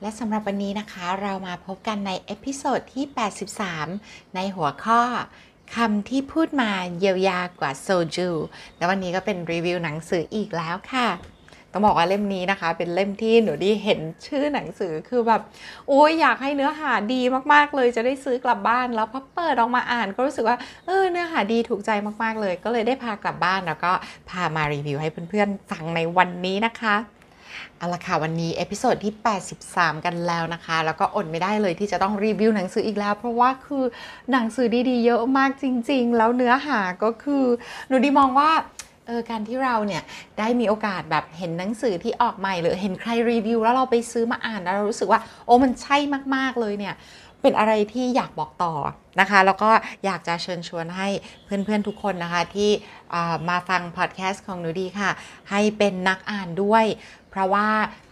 และสำหรับวันนี้นะคะเรามาพบกันใน episode ที่ 83 ในหัวข้อคำที่พูดมาเยียวยากว่าโซจู และวันนี้ก็เป็นรีวิวหนังสืออีกแล้วค่ะ ต้องบอกว่าเล่มนี้นะคะ เป็นเล่มที่หนูดีเห็นชื่อหนังสือคือแบบ โอ้ยอยากให้เนื้อหาดีมากๆเลยจะได้ซื้อกลับบ้าน แล้วพอเปิดออกมาอ่านก็รู้สึกว่าเออเนื้อหาดีถูกใจมากๆเลย ก็เลยได้พากลับบ้านแล้วก็พามารีวิวให้เพื่อนๆฟังในวันนี้นะคะ เอาละค่ะวันนี้ episode ที่ 83 กันแล้วนะคะ แล้วก็อดไม่ได้เลยที่จะต้องรีวิวหนังสืออีกแล้ว เพราะว่าคือหนังสือดีๆ เยอะมากจริง ๆ แล้วเนื้อหาก็คือหนูดีมองว่าเออการที่เราเนี่ยได้มีโอกาสแบบเห็นหนังสือที่ออกใหม่ หรือเห็นใครรีวิว แล้วเราไปซื้อมาอ่านแล้วเรารู้สึกว่า โอ้มันใช่มากๆเลยเนี่ยเป็นอะไรที่อยากบอกต่อ นะคะ แล้วก็อยากจะเชิญชวนให้เพื่อนๆทุกคนนะคะที่มาฟังพอดแคสต์ของหนูดีค่ะ ให้เป็นนักอ่านด้วยเพราะว่า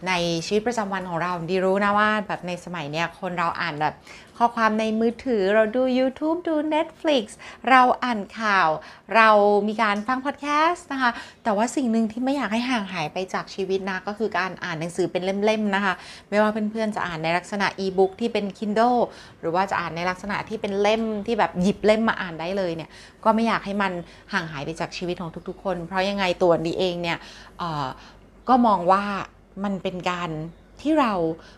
ในชีวิตประจำวันของเราดีรู้นะว่าแบบในสมัยเนี้ยคนเราอ่านแบบข้อความในมือถือเราดู YouTube ดู Netflix เราอ่านข่าว เรามีการฟังพอดแคสต์นะคะ แต่ว่าสิ่งหนึ่งที่ไม่อยากให้ห่างหายไปจากชีวิตนะก็คือการอ่านหนังสือเป็นเล่มๆนะคะ ไม่ว่าเพื่อนๆจะอ่านในลักษณะอีบุ๊กที่เป็น Kindle หรือว่าจะอ่านในลักษณะที่เป็นเล่มที่แบบหยิบเล่มมาอ่านได้เลยเนี่ยก็ไม่อยากให้มันห่างหายไปจากชีวิตของทุก ๆ คน เพราะยังไงตัวดีเองเนี่ยก็มองว่ามันเป็นการ ที่เรา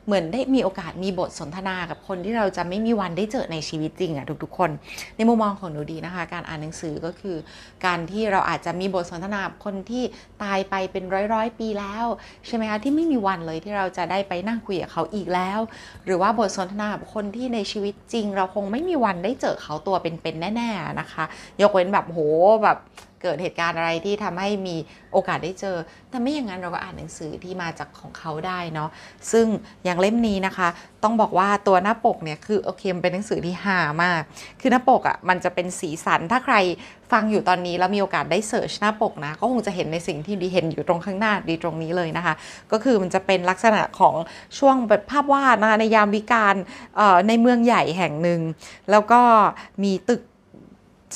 เหมือนได้มีโอกาสมีบทสนทนากับคนที่เราจะไม่มีวันได้เจอในชีวิตจริงอะทุกๆคน ในมุมมองของหนูดีนะคะ การอ่านหนังสือก็คือ การที่เราอาจจะมีบทสนทนาคนที่ตายไปเป็นร้อยร้อยปีแล้วใช่ไหมคะที่ไม่มีวันเลยที่เราจะได้ไปนั่งคุยกับเขาอีกแล้ว หรือว่าบทสนทนาคนที่ในชีวิตจริง เราคงไม่มีวันได้เจอเขาตัวเป็นๆแน่ ๆนะคะ ยกเว้นแบบโหแบบ เกิดเหตุการณ์อะไรที่ทำให้มีโอกาสได้เจอ แต่ไม่อย่างนั้นเราก็อ่านหนังสือที่มาจากของเขาได้เนาะซึ่งอย่างเล่มนี้นะคะ ต้องบอกว่าตัวหน้าปกเนี่ยคือโอเคมันเป็นหนังสือที่หามาก คือหน้าปกอะ่ะมันจะเป็นสีสันถ้าใครฟังอยู่ตอนนี้แล้วมีโอกาสได้เสิร์ชหน้าปกนะ ก็คงจะเห็นในสิ่งที่ดีเห็นอยู่ตรงข้างหน้าดีตรงนี้เลยนะคะ ก็คือมันจะเป็นลักษณะของช่วงแบบภาพวาดนะคะในยามวิกาลในเมืองใหญ่แห่งหนึ่งแล้วก็มีตึก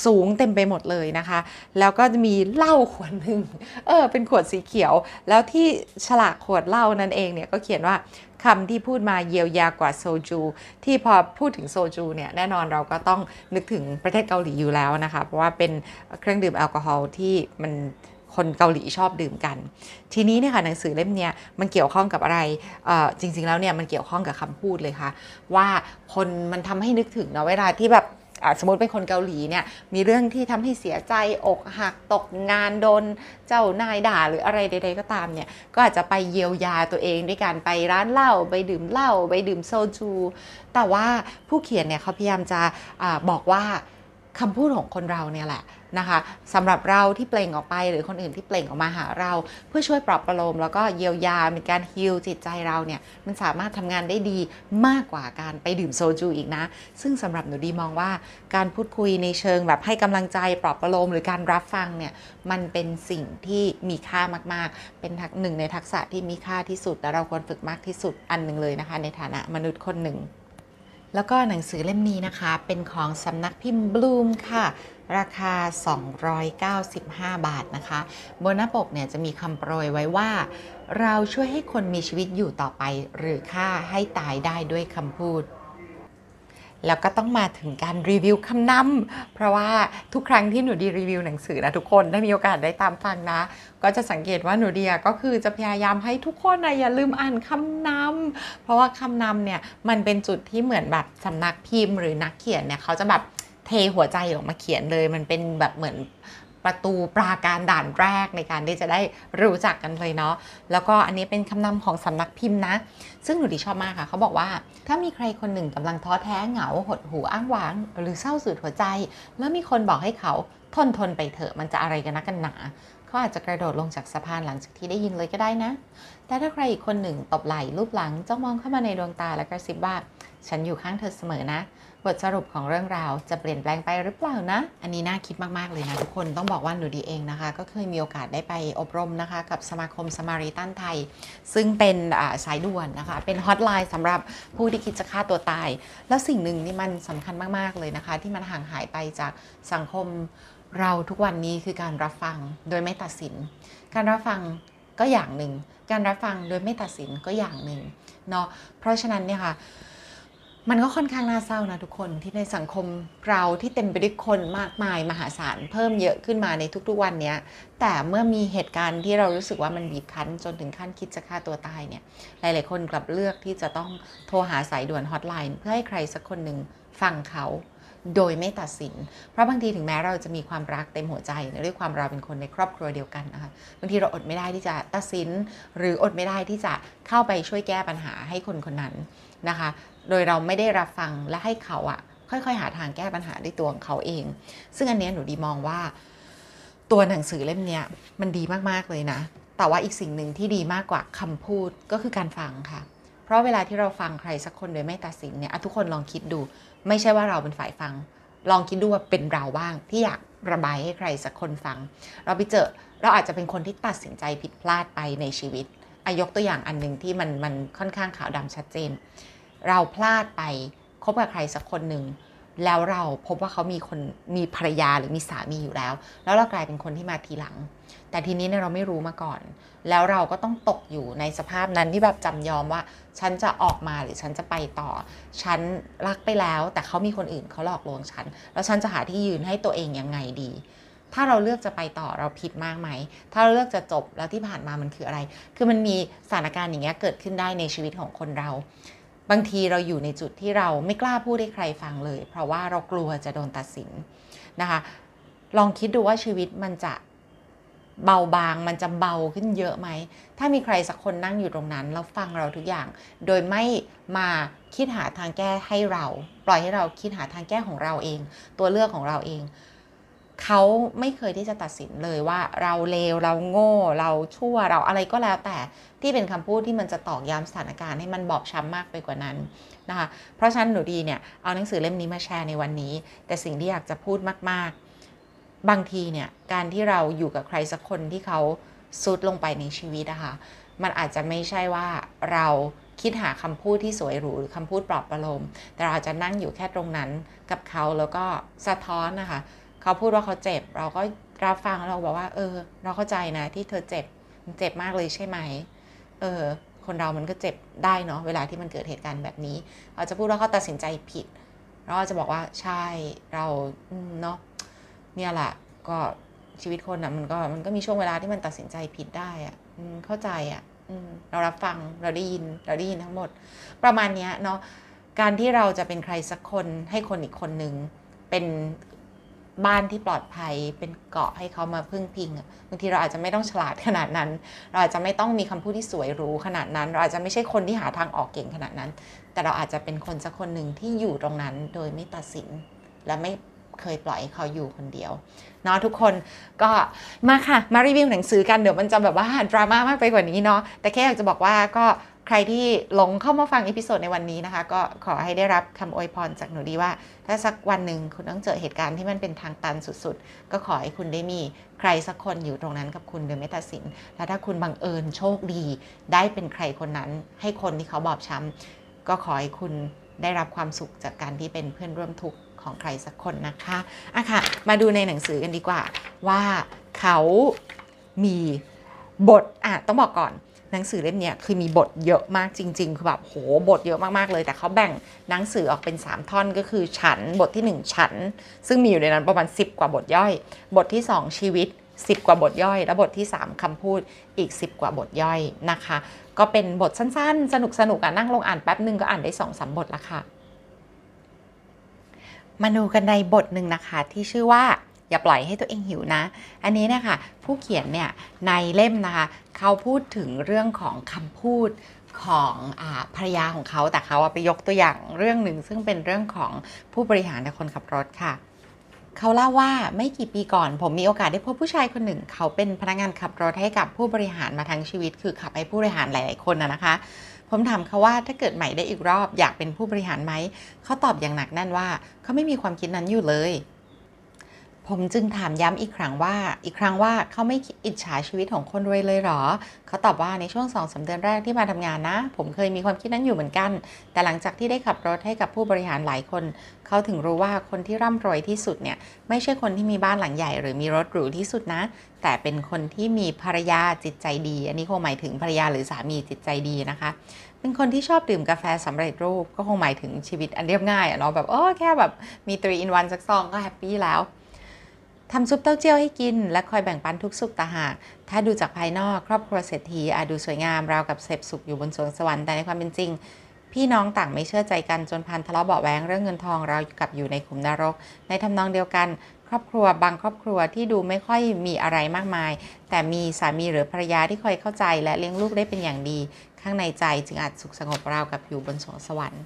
สูงเต็มไปหมดเลยนะคะ แล้วก็จะมีเหล้าขวดหนึ่งเออเป็นขวดสีเขียว แล้วที่ฉลากขวดเหล้านั่นเองเนี่ยก็เขียนว่าคำที่พูดมาเยียวยากว่าโซจู ที่พอพูดถึงโซจูเนี่ยแน่นอนเราก็ต้องนึกถึงประเทศเกาหลีอยู่แล้วนะคะ เพราะว่าเป็นเครื่องดื่มแอลกอฮอล์ที่มันคนเกาหลีชอบดื่มกัน ทีนี้เนี่ยค่ะหนังสือเล่มนี้มันเกี่ยวข้องกับอะไร จริง ๆ แล้วเนี่ยมันเกี่ยวข้องกับคำพูดเลยค่ะ ว่าคนมันทำให้นึกถึงเนาะเวลาที่แบบ สมมติเป็นคนเกาหลีเนี่ยมีเรื่องที่ทำให้เสียใจอกหักตกงานโดนเจ้านายด่าหรืออะไรใดๆก็ตามเนี่ยก็อาจจะไปเยียวยาตัวเองด้วยการไปร้านเหล้าไปดื่มเหล้าไปดื่มโซจู แต่ว่าผู้เขียนเนี่ยเขาพยายามจะอาบอกว่า คำพูดของคนเราเนี่ยแหละนะคะสำหรับเราที่เปล่งออกไปหรือคนอื่นที่เปล่งออกมาหาเรา เพื่อช่วยปลอบประโลม แล้วก็เยียวยาเป็นการฮิลจิตใจเราเนี่ยมันสามารถทำงานได้ดีมากกว่าการไปดื่มโซจูอีกนะ ซึ่งสำหรับหนูดีมองว่าการพูดคุยในเชิงแบบให้กำลังใจปลอบประโลม หรือการรับฟังเนี่ยมันเป็นสิ่งที่มีค่ามาก ๆ เป็นทักหนึ่งในทักษะที่มีค่าที่สุดและเราควรฝึกมากที่สุดอันหนึ่งเลยนะคะ ในฐานะมนุษย์คนหนึ่ง แล้วก็หนังสือเล่มนี้นะคะ เป็นของสำนักพิมพ์บลูมค่ะ ราคา 295 บาทนะคะ บนหน้าปกเนี่ยจะมีคำโปรยไว้ว่า เราช่วยให้คนมีชีวิตอยู่ต่อไป หรือฆ่าให้ตายได้ด้วยคำพูด แล้วก็ต้องมาถึงการรีวิวคำนำเพราะว่าทุกครั้งที่หนูดีรีวิวหนังสือนะทุกคนได้มีโอกาสได้ตามฟังนะ ก็จะสังเกตว่าหนูดียก็คือจะพยายามให้ทุกคนนะอย่าลืมอ่านคำนำเพราะว่าคำนำเนี่ยมันเป็นจุดที่เหมือนแบบสำนักพิมพ์หรือนักเขียนเนี่ยเขาจะแบบเทหัวใจออกมาเขียนเลย มันเป็นแบบเหมือน ประตูปราการด่านแรกในการที่จะได้รู้จักกันเลยเนาะแล้วก็อันนี้เป็นคำนำของสำนักพิมพ์นะ ซึ่งหนูดีชอบมากค่ะเขาบอกว่า ถ้ามีใครคนหนึ่งกำลังท้อแท้เหงาหดหูอ้างว้าง หรือเศร้าสุดหัวใจ แล้วมีคนบอกให้เขาทนทนไปเถอะมันจะอะไรกันนักกันหนาเขาอาจจะกระโดดลงจากสะพานหลังจากที่ได้ยินเลยก็ได้นะ แต่ถ้าใครอีกคนหนึ่งตบไหล่รูปหลังจ้องมองเข้ามาในดวงตาและกระซิบว่า ฉันอยู่ข้างเธอเสมอนะ บทสรุปของเรื่องราวจะเปลี่ยนแปลงไปหรือเปล่านะ อันนี้น่าคิดมาก ๆ เลยนะทุกคนต้องบอกว่าหนูดีเองนะคะ ก็เคยมีโอกาสได้ไปอบรมนะคะ กับสมาคมสมาริตันไทย ซึ่งเป็นสายด่วนนะคะ เป็นฮอตไลน์สำหรับผู้ที่คิดจะฆ่าตัวตาย แล้วสิ่งหนึ่งที่มันสำคัญมาก ๆ เลยนะคะ ที่มันห่างหายไปจากสังคมเราทุกวันนี้คือการรับฟังโดยไม่ตัดสิน การรับฟังก็อย่างหนึ่ง การรับฟังโดยไม่ตัดสินก็อย่างหนึ่งเนาะเพราะฉะนั้นเนี่ยค่ะ มันก็ค่อนข้างน่าเศร้านะทุกคนที่ในสังคมเราที่เต็มไปด้วยคนมากมายมหาศาลเพิ่มเยอะขึ้นมาในทุกๆวันเนี้ยแต่เมื่อมีเหตุการณ์ที่เรารู้สึกว่ามันบีบคั้น จนถึงขั้นคิดจะฆ่าตัวตายเนี่ยหลายๆคนกลับเลือกที่จะต้องโทรหาสายด่วนฮอตไลน์เพื่อให้ใครสักคนหนึ่งฟังเขาโดยไม่ตัดสิน เพราะบางทีถึงแม้เราจะมีความรักเต็มหัวใจด้วยความเราเป็นคนในครอบครัวเดียวกันนะคะ บางทีเราอดไม่ได้ที่จะตัดสิน หรืออดไม่ได้ที่จะเข้าไปช่วยแก้ปัญหาให้คนคนนั้นนะคะ โดยเราไม่ได้รับฟังและให้เขาอะค่อยๆ หาทางแก้ปัญหาด้วยตัวของเขาเอง ซึ่งอันนี้หนูดีมองว่า ตัวหนังสือเล่มนี้มันดีมากๆเลยนะ แต่ว่าอีกสิ่งหนึ่งที่ดีมากกว่าคำพูดก็คือการฟังค่ะ เพราะเวลาที่เราฟังใครสักคนโดยไม่ตัดสินเนี่ยอะทุกคนลองคิดดู ไม่ใช่ว่าเราเป็นฝ่ายฟัง ลองคิดดูว่าเป็นเราบ้างที่อยากระบายให้ใครสักคนฟัง เราไปเจอเราอาจจะเป็นคนที่ตัดสินใจผิดพลาดไปในชีวิตอายกตัวอย่างอันหนึ่งที่มันมันค่อนข้างขาวดำชัดเจน เราพลาดไปคบกับใครสักคนหนึ่งแล้วเราพบว่าเขามีคนมีภรรยาหรือมีสามีอยู่แล้ว แล้วเรากลายเป็นคนที่มาทีหลัง แต่ทีนี้เนี่ยเราไม่รู้มาก่อน แล้วเราก็ต้องตกอยู่ในสภาพนั้นที่แบบจำยอมว่า ฉันจะออกมาหรือฉันจะไปต่อ ฉันรักไปแล้ว แต่เขามีคนอื่นเขาหลอกลวงฉัน แล้วฉันจะหาที่ยืนให้ตัวเองยังไงดี ถ้าเราเลือกจะไปต่อเราผิดมากไหม ถ้าเราเลือกจะจบแล้วที่ผ่านมามันคืออะไร คือมันมีสถานการณ์อย่างเงี้ยเกิดขึ้นได้ในชีวิตของคนเรา บางทีเราอยู่ในจุดที่เราไม่กล้าพูดให้ใครฟังเลย เพราะว่าเรากลัวจะโดนตัดสินนะคะ ลองคิดดูว่าชีวิตมันจะเบาบางมันจะเบาขึ้นเยอะไหม ถ้ามีใครสักคนนั่งอยู่ตรงนั้น แล้วฟังเราทุกอย่าง โดยไม่มาคิดหาทางแก้ให้เรา ปล่อยให้เราคิดหาทางแก้ของเราเอง ตัวเลือกของเราเอง เขาไม่เคยที่จะตัดสินเลยว่าเราเลวเราโง่ เราชั่วเราอะไรก็แล้วแต่ที่เป็นคำพูดที่มันจะตอกย้ำสถานการณ์ให้มันบอบช้ำมากไปกว่านั้นนะคะเพราะฉะนั้นหนูดีเนี่ยเอาหนังสือเล่มนี้มาแชร์ในวันนี้ แต่สิ่งที่อยากจะพูดมาก ๆ บางทีเนี่ยการที่เราอยู่กับใครสักคนที่เขาซุดลงไปในชีวิตนะคะมันอาจจะไม่ใช่ว่าเราคิดหาคำพูดที่สวยหรูหรือคำพูดปลอบประโลม แต่เราอาจจะนั่งอยู่แค่ตรงนั้นกับเขาแล้วก็สะท้อนนะคะ เขาพูดว่าเขาเจ็บ เราก็รับฟังเราบอกว่า เออ เราเข้าใจนะที่เธอเจ็บมันเจ็บมากเลยใช่ไหมเออ คนเรามันก็เจ็บได้เนาะเวลาที่มันเกิดเหตุการณ์แบบนี้เราจะพูดว่าเขาตัดสินใจผิด เราจะบอกว่าใช่เราเนาะเนี่ยแหละก็ชีวิตคนอะ่ะมันก็มันก็มีช่วงเวลาที่มันตัดสินใจผิดได้อะ่ะเข้าใจอะ่ะเรารับฟังเราได้ยินเราได้ยินทั้งหมด ประมาณนี้เนาะการที่เราจะเป็นใครสักคนให้คนอีกคนหนึ่งเป็น บ้านที่ปลอดภัยเป็นเกาะให้เขามาพึ่งพิงบางทีเราอาจจะไม่ต้องฉลาดขนาดนั้น เราอาจจะไม่ต้องมีคำพูดที่สวยหรูขนาดนั้น เราอาจจะไม่ใช่คนที่หาทางออกเก่งขนาดนั้น แต่เราอาจจะเป็นคนสักคนหนึ่งที่อยู่ตรงนั้นโดยไม่ตัดสิน และไม่เคยปล่อยให้เขาอยู่คนเดียวเนาะทุกคนก็มาค่ะมารีวิวหนังสือกันเดี๋ยวมันจะแบบว่าดราม่ามากไปกว่านี้เนาะแต่แค่อยากจะบอกว่าก็ ใครที่หลงเข้ามาฟัง episode ในวันนี้นะคะ ก็ขอให้ได้รับคำอวยพรจากหนูดีว่า ถ้าสักวันหนึ่งคุณต้องเจอเหตุการณ์ที่มันเป็นทางตันสุดๆ ก็ขอให้คุณได้มีใครสักคนอยู่ตรงนั้นกับคุณโดยไม่ตัดสิน และถ้าคุณบังเอิญโชคดี ได้เป็นใครคนนั้น ให้คนที่เขาบอบช้ำก็ขอให้คุณได้รับความสุขจากการที่เป็นเพื่อนร่วมทุกข์ของใครสักคนนะคะอะค่ะ มาดูในหนังสือกันดีกว่าว่าเขามีบทอะต้องบอกก่อน หนังสือเล่มนี้คือมีบทเยอะมากจริง ๆ คือแบบโหบทเยอะมากๆเลย แต่เขาแบ่งหนังสือออกเป็น 3 ท่อนก็คือฉันบทที่ 1 ฉัน ซึ่งมีอยู่ในนั้นประมาณ 10 กว่าบทย่อย บทที่ 2 ชีวิต 10 กว่าบทย่อย และบทที่ 3คำพูดอีก 10 กว่าบทย่อยนะคะ ก็เป็นบทสั้นๆ สนุกๆอะนั่งลงอ่านแป๊บหนึ่งก็อ่านได้2อสบทละค่ะมาดูกันในบทหนึ่งนะคะที่ชื่อว่า อย่าปล่อยให้ตัวเองหิวนะ อันนี้นะคะผู้เขียนเนี่ยในเล่มนะคะเขาพูดถึงเรื่องของคำพูดของอภรรยาของเขาแต่เขาไปยกตัวอย่างเรื่องหนึ่ง ซึ่งเป็นเรื่องของผู้บริหารและคนขับรถค่ะเขาเล่าว่าไม่กี่ปีก่อน ผมมีโอกาสได้พบผู้ชายคนหนึ่ง เขาเป็นพนักงานขับรถให้กับผู้บริหารมาทั้งชีวิต คือขับให้ผู้บริหารหลาย ๆ คนนะคะผผมถามเขาว่าถ้าเกิดใหม่ได้อีกรอบอยากเป็นผู้บริหารไหม เขาตอบอย่างหนักแน่นว่าเขาไม่มีความคิดนั้นอยู่เลย ผมจึงถามย้ำอีกครั้งว่า อีกครั้งว่าเขาไม่อิจฉาชีวิตของคนรวยเลยหรอ เขาตอบว่าในช่วงสองสาเดือนแรกที่มาทำงานนะ ผมเคยมีความคิดนั้นอยู่เหมือนกัน แต่หลังจากที่ได้ขับรถให้กับผู้บริหารหลายคน เขาถึงรู้ว่าคนที่ร่ำรวยที่สุดเนี่ย ไม่ใช่คนที่มีบ้านหลังใหญ่ หรือมีรถหรูที่สุดนะ แต่เป็นคนที่มีภรรยาจิตใจดี อันนี้คงหมายถึงภรรยาหรือสามีจิตใจดีนะคะเป็นคนที่ชอบดื่มกาแฟสำเร็จรูปก็คงหมายถึงชีวิตอันเรียบง่ายอะเนาะแบบเออแค่แบบมี3 in 1สักซองก็ happy แล้ว ทำซุปเต้าเจี้ยวให้กิน และคอยแบ่งปันทุกข์สุขต่างหาก ถ้าดูจากภายนอกครอบครัวเศรษฐีอาจดูสวยงามราวกับเสพสุขอยู่บนสรวงสวรรค์แต่ในความเป็นจริง พี่น้องต่างไม่เชื่อใจกันจนพันทะเลาะเบาะแวงเรื่องเงินทองเรากับอยู่ในขุมนรก ในทำนองเดียวกัน ครอบครัวบางครอบครัวที่ดูไม่ค่อยมีอะไรมากมาย แต่มีสามีหรือภรรยาที่คอยเข้าใจและเลี้ยงลูกได้เป็นอย่างดี ข้างในใจจึงอาจสุขสงบราวกับอยู่บนสวงสวรรค์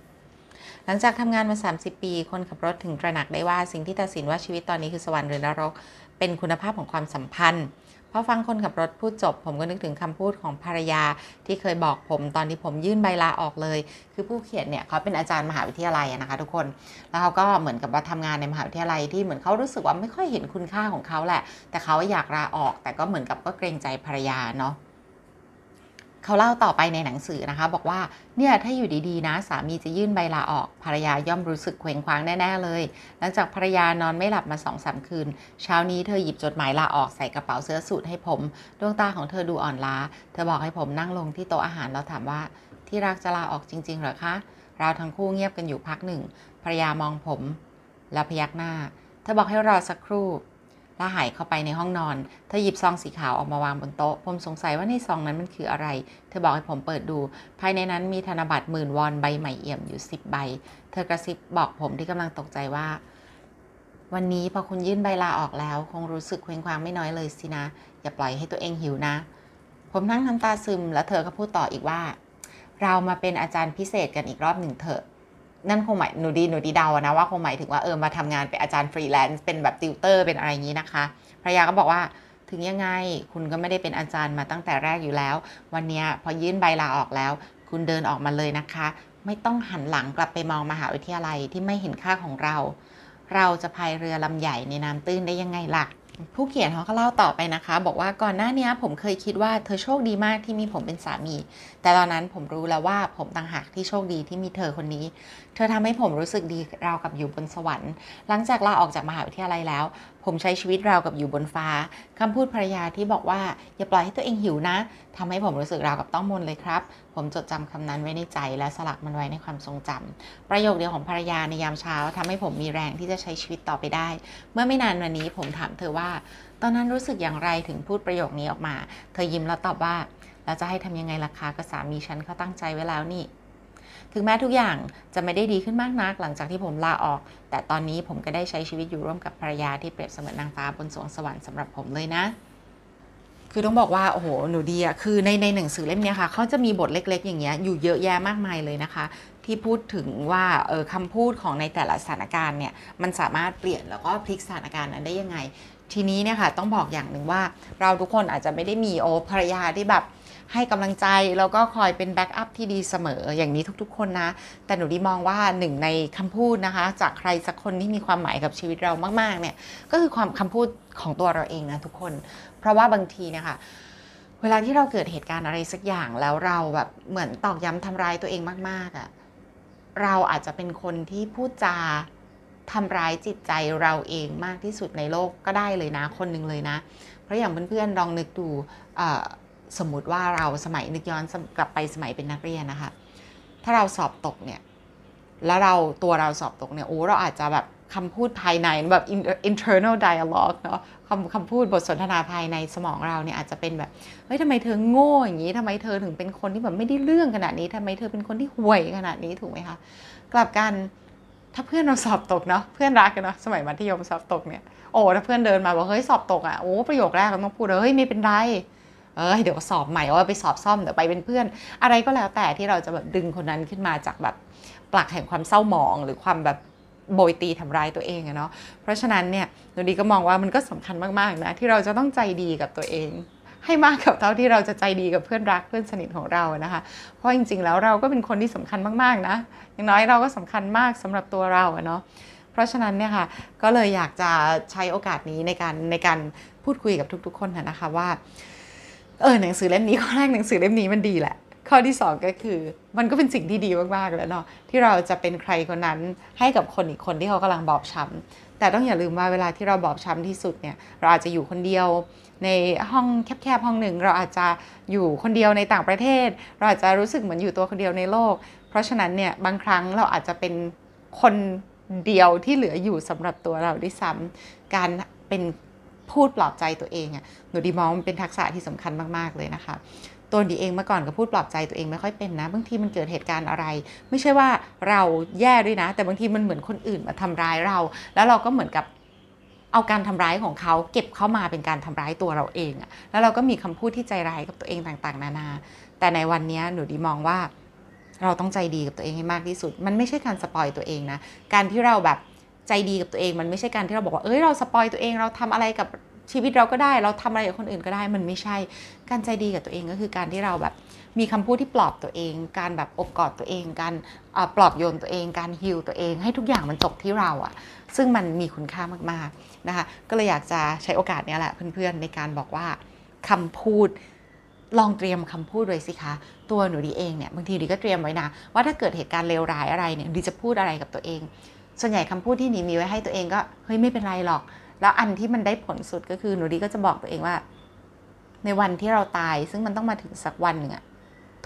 หลังจากทำงานมา 30 ปี คนขับรถถึงตระหนักได้ว่าสิ่งที่ตัดสินว่าชีวิตตอนนี้คือสวรรค์หรือนรก เป็นคุณภาพของความสัมพันธ์พอฟังคนขับรถพูดจบ ผมก็นึกถึงคำพูดของภรรยาที่เคยบอกผมตอนที่ผมยื่นใบลาออกเลย คือผู้เขียนเนี่ยเขาเป็นอาจารย์มหาวิทยาลัยนะคะ ทุกคนแล้วเขาก็เหมือนกับว่าทำงานในมหาวิทยาลัยที่เหมือนเขารู้สึกว่าไม่ค่อยเห็นคุณค่าของเขาแหละ แต่เขาอยากลาออก แต่ก็เหมือนกับก็เกรงใจภรรยาเนาะ เขาเล่าต่อไปในหนังสือนะคะ บอกว่าเนี่ยถ้าอยู่ดีๆนะ สามีจะยื่นใบลาออกภรรยาย่อมรู้สึกเคว้งคว้างแน่ๆเลย หลังจากภรรยานอนไม่หลับมาสองสามคืน เช้านี้เธอหยิบจดหมายลาออกใส่กระเป๋าเสื้อสูทให้ผมดวงตาของเธอดูอ่อนล้า เธอบอกให้ผมนั่งลงที่โต๊ะอาหารแล้วถามว่า ที่รักจะลาออกจริง ๆ เหรอคะ เราทั้งคู่เงียบกันอยู่พักหนึ่งภรรยามองผม แล้วพยักหน้า เธอบอกให้รอสักครู่ แล้วหายเข้าไปในห้องนอน เธอหยิบซองสีขาวออกมาวางบนโต๊ะ ผมสงสัยว่าในซองนั้นมันคืออะไร เธอบอกให้ผมเปิดดู ภายในนั้นมีธนบัตรหมื่นวอนใบใหม่เอี่ยมอยู่สิบใบ เธอกระซิบบอกผมที่กำลังตกใจว่า วันนี้พอคุณยื่นใบลาออกแล้ว คงรู้สึกเคว้งคว้างไม่น้อยเลยสินะ อย่าปล่อยให้ตัวเองหิวนะ ผมนั่งน้ำตาซึม แล้วเธอก็พูดต่ออีกว่า เรามาเป็นอาจารย์พิเศษกันอีกรอบหนึ่งเถอะ นั่นคงหมายหนูดีหนูดีเดานะว่าคงหมายถึงว่าเออมาทำงานเป็นอาจารย์ฟรีแลนซ์เป็นแบบติวเตอร์เป็นอะไรอย่างนี้นะคะภรรยาก็บอกว่าถึงยังไงคุณก็ไม่ได้เป็นอาจารย์มาตั้งแต่แรกอยู่แล้ว วันนี้พอยื่นใบลาออกแล้ว คุณเดินออกมาเลยนะคะ ไม่ต้องหันหลังกลับไปมองมหาวิทยาลัยที่ไม่เห็นค่าของเรา เราจะพายเรือลำใหญ่ในน้ำตื้นได้ยังไงล่ะผู้เขียนเขาก็เล่าต่อไปนะคะ บอกว่าก่อนหน้านี้ผมเคยคิดว่าเธอโชคดีมากที่มีผมเป็นสามี แต่ตอนนั้นผมรู้แล้วว่าผมต่างหากที่โชคดีที่มีเธอคนนี้ เธอทำให้ผมรู้สึกดีราวกับอยู่บนสวรรค์ หลังจากลาออกจากมหาวิทยาลัยแล้ว ผมใช้ชีวิตราวกับอยู่บนฟ้าคำพูดภรรยาที่บอกว่าอย่าปล่อยให้ตัวเองหิวนะทำให้ผมรู้สึกราวกับต้องมนเลยครับ ผมจดจำคำนั้นไว้ในใจและสลักมันไว้ในความทรงจำประโยคเดียวของภรรยาในยามเช้าทำให้ผมมีแรงที่จะใช้ชีวิตต่อไปได้ เมื่อไม่นานวันนี้ผมถามเธอว่า ตอนนั้นรู้สึกอย่างไรถึงพูดประโยคนี้ออกมา เธอยิ้มแล้วตอบว่าแล้วจะให้ทำยังไงล่ะคะก็สามีฉันเขาตั้งใจไว้แล้วนี่ ถึงแม้ทุกอย่างจะไม่ได้ดีขึ้นมากนัก หลังจากที่ผมลาออก แต่ตอนนี้ผมก็ได้ใช้ชีวิตอยู่ร่วมกับภรรยาที่เปรียบเสมือนนางฟ้าบนสวงสวรรค์สำหรับผมเลยนะ คือต้องบอกว่าโอ้โหหนูดีอะคือในในหนังสือเล่มนี้ค่ะเขาจะมีบทเล็ก ๆ อย่างเงี้ยอยู่เยอะแยะมากมายเลยนะคะที่พูดถึงว่าเออคำพูดของในแต่ละสถานการณ์เนี่ยมันสามารถเปลี่ยนแล้วก็พลิกสถานการณ์นั้นได้ยังไง ทีนี้เนี่ยค่ะต้องบอกอย่างหนึ่งว่า เราทุกคนอาจจะไม่ได้มีโอภรรยาที่แบบ ให้กำลังใจแล้วก็คอยเป็นแบ็กอัพที่ดีเสมออย่างนี้ทุกๆ คนนะ แต่หนูดีมองว่าหนึ่งในคำพูดนะคะ จากใครสักคนที่มีความหมายกับชีวิตเรามากๆเนี่ยก็คือความคำพูดของตัวเราเองนะทุกคน เพราะว่าบางทีนะคะเวลาที่เราเกิดเหตุการณ์อะไรสักอย่างแล้วเราแบบเหมือนตอกย้ำทำร้ายตัวเองมากๆอะ่ะเราอาจจะเป็นคนที่พูดจาทำร้ายจิตใจเราเองมากที่สุดในโลกก็ได้เลยนะคนหนึ่งเลยนะ เพราะอย่างเพื่อนๆลองนึกดู สมมติว่าเราสมัยนึกย้อนกลับไปสมัยเป็นนักเรียนนะคะ ถ้าเราสอบตกเนี่ย แล้วเราตัวเราสอบตกเนี่ย โอ้ เราอาจจะแบบคำพูดภายในแบบ internal dialogue เนาะคำคำพูดบทสนทนาภายในสมองเราเนี่ยอาจจะเป็นแบบ เฮ้ยทำไมเธอโง่อย่างนี้ทำไมเธอถึงเป็นคนที่แบบไม่ได้เรื่องขนาดนี้ทำไมเธอเป็นคนที่ห่วยขนาดนี้ถูกไหมคะ กลับกันถ้าเพื่อนเราสอบตกเนาะเพื่อนรักกันเนาะสมัยมัธยมสอบตกเนี่ยโอ้ถ้าเพื่อนเดินมาบอกเฮ้ยสอบตกอะโอ้ประโยคแรกเราต้องพูดเลยเฮ้ยไม่เป็นไร เออเดี๋ยวสอบใหม่ว่าไปสอบซ่อมเดี๋ยวไปเป็นเพื่อน อะไรก็แล้วแต่ที่เราจะแบบดึงคนนั้นขึ้นมาจากแบบปลักแห่งความเศร้าหมองหรือความแบบโบยตีทำร้ายตัวเองอะเนาะ เพราะฉะนั้นเนี่ยหนูดีก็มองว่ามันก็สำคัญมากๆนะที่เราจะต้องใจดีกับตัวเอง ให้มากกับเท่าที่เราจะใจดีกับเพื่อนรักเพื่อนสนิทของเรานะคะ เพราะจริงๆแล้วเราก็เป็นคนที่สำคัญมากๆนะ อย่างน้อยเราก็สำคัญมากสำหรับตัวเราอะเนาะ เพราะฉะนั้นเนี่ยค่ะก็เลยอยากจะใช้โอกาสนี้ในการในการพูดคุยกับทุก ๆ คนนะคะว่า เออหนังสือเล่มนี้ข้อแรกหนังสือเล่มนี้มันดีแหละ ข้อที่ 2 ก็คือ มันก็เป็นสิ่งที่ดีมากๆแล้วเนาะที่เราจะเป็นใครคนนั้นให้กับคนอีกคนที่เขากำลังบอบช้ำแต่ต้องอย่าลืมว่าเวลาที่เราบอบช้ำที่สุดเนี่ยเราอาจจะอยู่คนเดียวในห้องแคบๆห้องหนึ่งเราอาจจะอยู่คนเดียวในต่างประเทศ เราอาจจะรู้สึกเหมือนอยู่ตัวคนเดียวในโลก เพราะฉะนั้นเนี่ยบางครั้งเราอาจจะเป็นคนเดียวที่เหลืออยู่สำหรับตัวเราด้วยซ้ำการเป็น พูดปลอบใจตัวเองอะหนูดีมองมันเป็นทักษะที่สำคัญมากๆเลยนะคะ ตัวดีเองเมื่อก่อนก็พูดปลอบใจตัวเองไม่ค่อยเป็นนะบางทีมันเกิดเหตุการณ์อะไร ไม่ใช่ว่าเราแย่ด้วยนะ แต่บางทีมันเหมือนคนอื่นมาทำร้ายเรา แล้วเราก็เหมือนกับเอาการทำร้ายของเขาเก็บเข้ามาเป็นการทำร้ายตัวเราเองอะแล้วเราก็มีคำพูดที่ใจร้ายกับตัวเองต่างๆ นานา แต่ในวันนี้หนูดีมองว่าเราต้องใจดีกับตัวเองให้มากที่สุด มันไม่ใช่การสปอยตัวเองนะ การที่เราแบบ ใจดีกับตัวเอง มันไม่ใช่การที่เราบอกว่าเอ้ยเรา spoil ตัวเองเราทำอะไรกับชีวิตเราก็ได้ เราทำอะไรกับคนอื่นก็ได้ มันไม่ใช่การใจดีกับตัวเองก็คือการที่เราแบบมีคำพูดที่ปลอบตัวเอง การแบบโอบกอดตัวเอง การปลอบโยนตัวเอง การ heal ตัวเอง ให้ทุกอย่างมันจบที่เราอะซึ่งมันมีคุณค่ามากๆนะคะ ก็เลยอยากจะใช้โอกาสนี้แหละเพื่อนๆในการบอกว่าคำพูดลองเตรียมคำพูดไว้สิคะ ตัวหนูดีเองเนี่ยบางทีดีก็เตรียมไว้นะว่าถ้าเกิดเหตุการณ์เลวร้ายอะไรเนี่ยดีจะพูดอะไรกับตัวเอง ส่วนใหญ่คำพูดที่หนีมีไว้ให้ตัวเองก็เฮ้ยไม่เป็นไรหรอก แล้วอันที่มันได้ผลสุดก็คือหนูดีก็จะบอกตัวเองว่า ในวันที่เราตายซึ่งมันต้องมาถึงสักวันหนึ่งอะ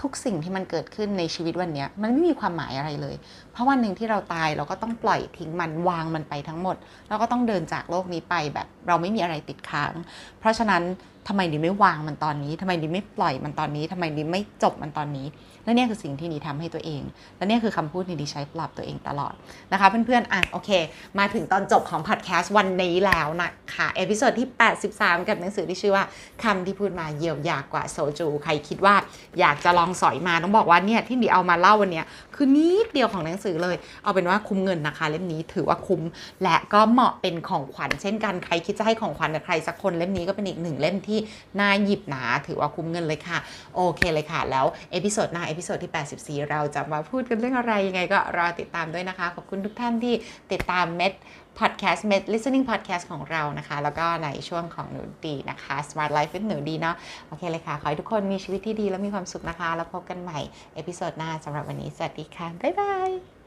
ทุกสิ่งที่มันเกิดขึ้นในชีวิตวันนี้มันไม่มีความหมายอะไรเลย เพราะวันหนึ่งที่เราตายเราก็ต้องปล่อยทิ้งมันวางมันไปทั้งหมด แล้วก็ต้องเดินจากโลกนี้ไปแบบเราไม่มีอะไรติดค้าง เพราะฉะนั้นทำไมดิไม่วางมันตอนนี้ทำไมดิไม่ปล่อยมันตอนนี้ทำไมดิไม่จบมันตอนนี้ และนี่คือสิ่งที่ดีทำให้ตัวเอง และนี่คือคำพูดที่ดีใช้ปรับตัวเองตลอดนะคะเพื่อนๆอะโอเค มาถึงตอนจบของพอดแคสต์วันนี้แล้วนะคะ episode ที่ 83 กับหนังสือที่ชื่อว่าคำที่พูดมาเยียวยามากกว่าโซจูใครคิดว่าอยากจะลองสอยมาต้องบอกว่าเนี่ยที่ดีเอามาเล่าวันนี้คือนิดเดียวของหนังสือเลย เอาเป็นว่าคุ้มเงินนะคะเล่มนี้ถือว่าคุ้ม และก็เหมาะเป็นของขวัญเช่นกันใครคิดจะให้ของขวัญกับใครสักคนเล่มนี้ก็เป็นอีกหนึ่งเล่มที่น่าหยิบหนาถือว่าคุ้มเงินเลยค่ะ โอเคเลยค่ะ แล้ว episode หน้า episode ที่ 84 เราจะมาพูดกันเรื่องอะไรยังไงก็รอติดตามด้วยนะคะ ขอบคุณทุกท่านที่ติดตามเม็ดพอดแคสต์เม็ด listening podcast ของเรานะคะ แล้วก็ในช่วงของหนูดีนะคะ smart life with หนูดีเนาะโอเคเลยค่ะ ขอให้ทุกคนมีชีวิตที่ดีและมีความสุขนะคะ แล้วพบกันใหม่ episode หน้าสำหรับวันนี้ สวัสดีค่ะ บ๊ายบาย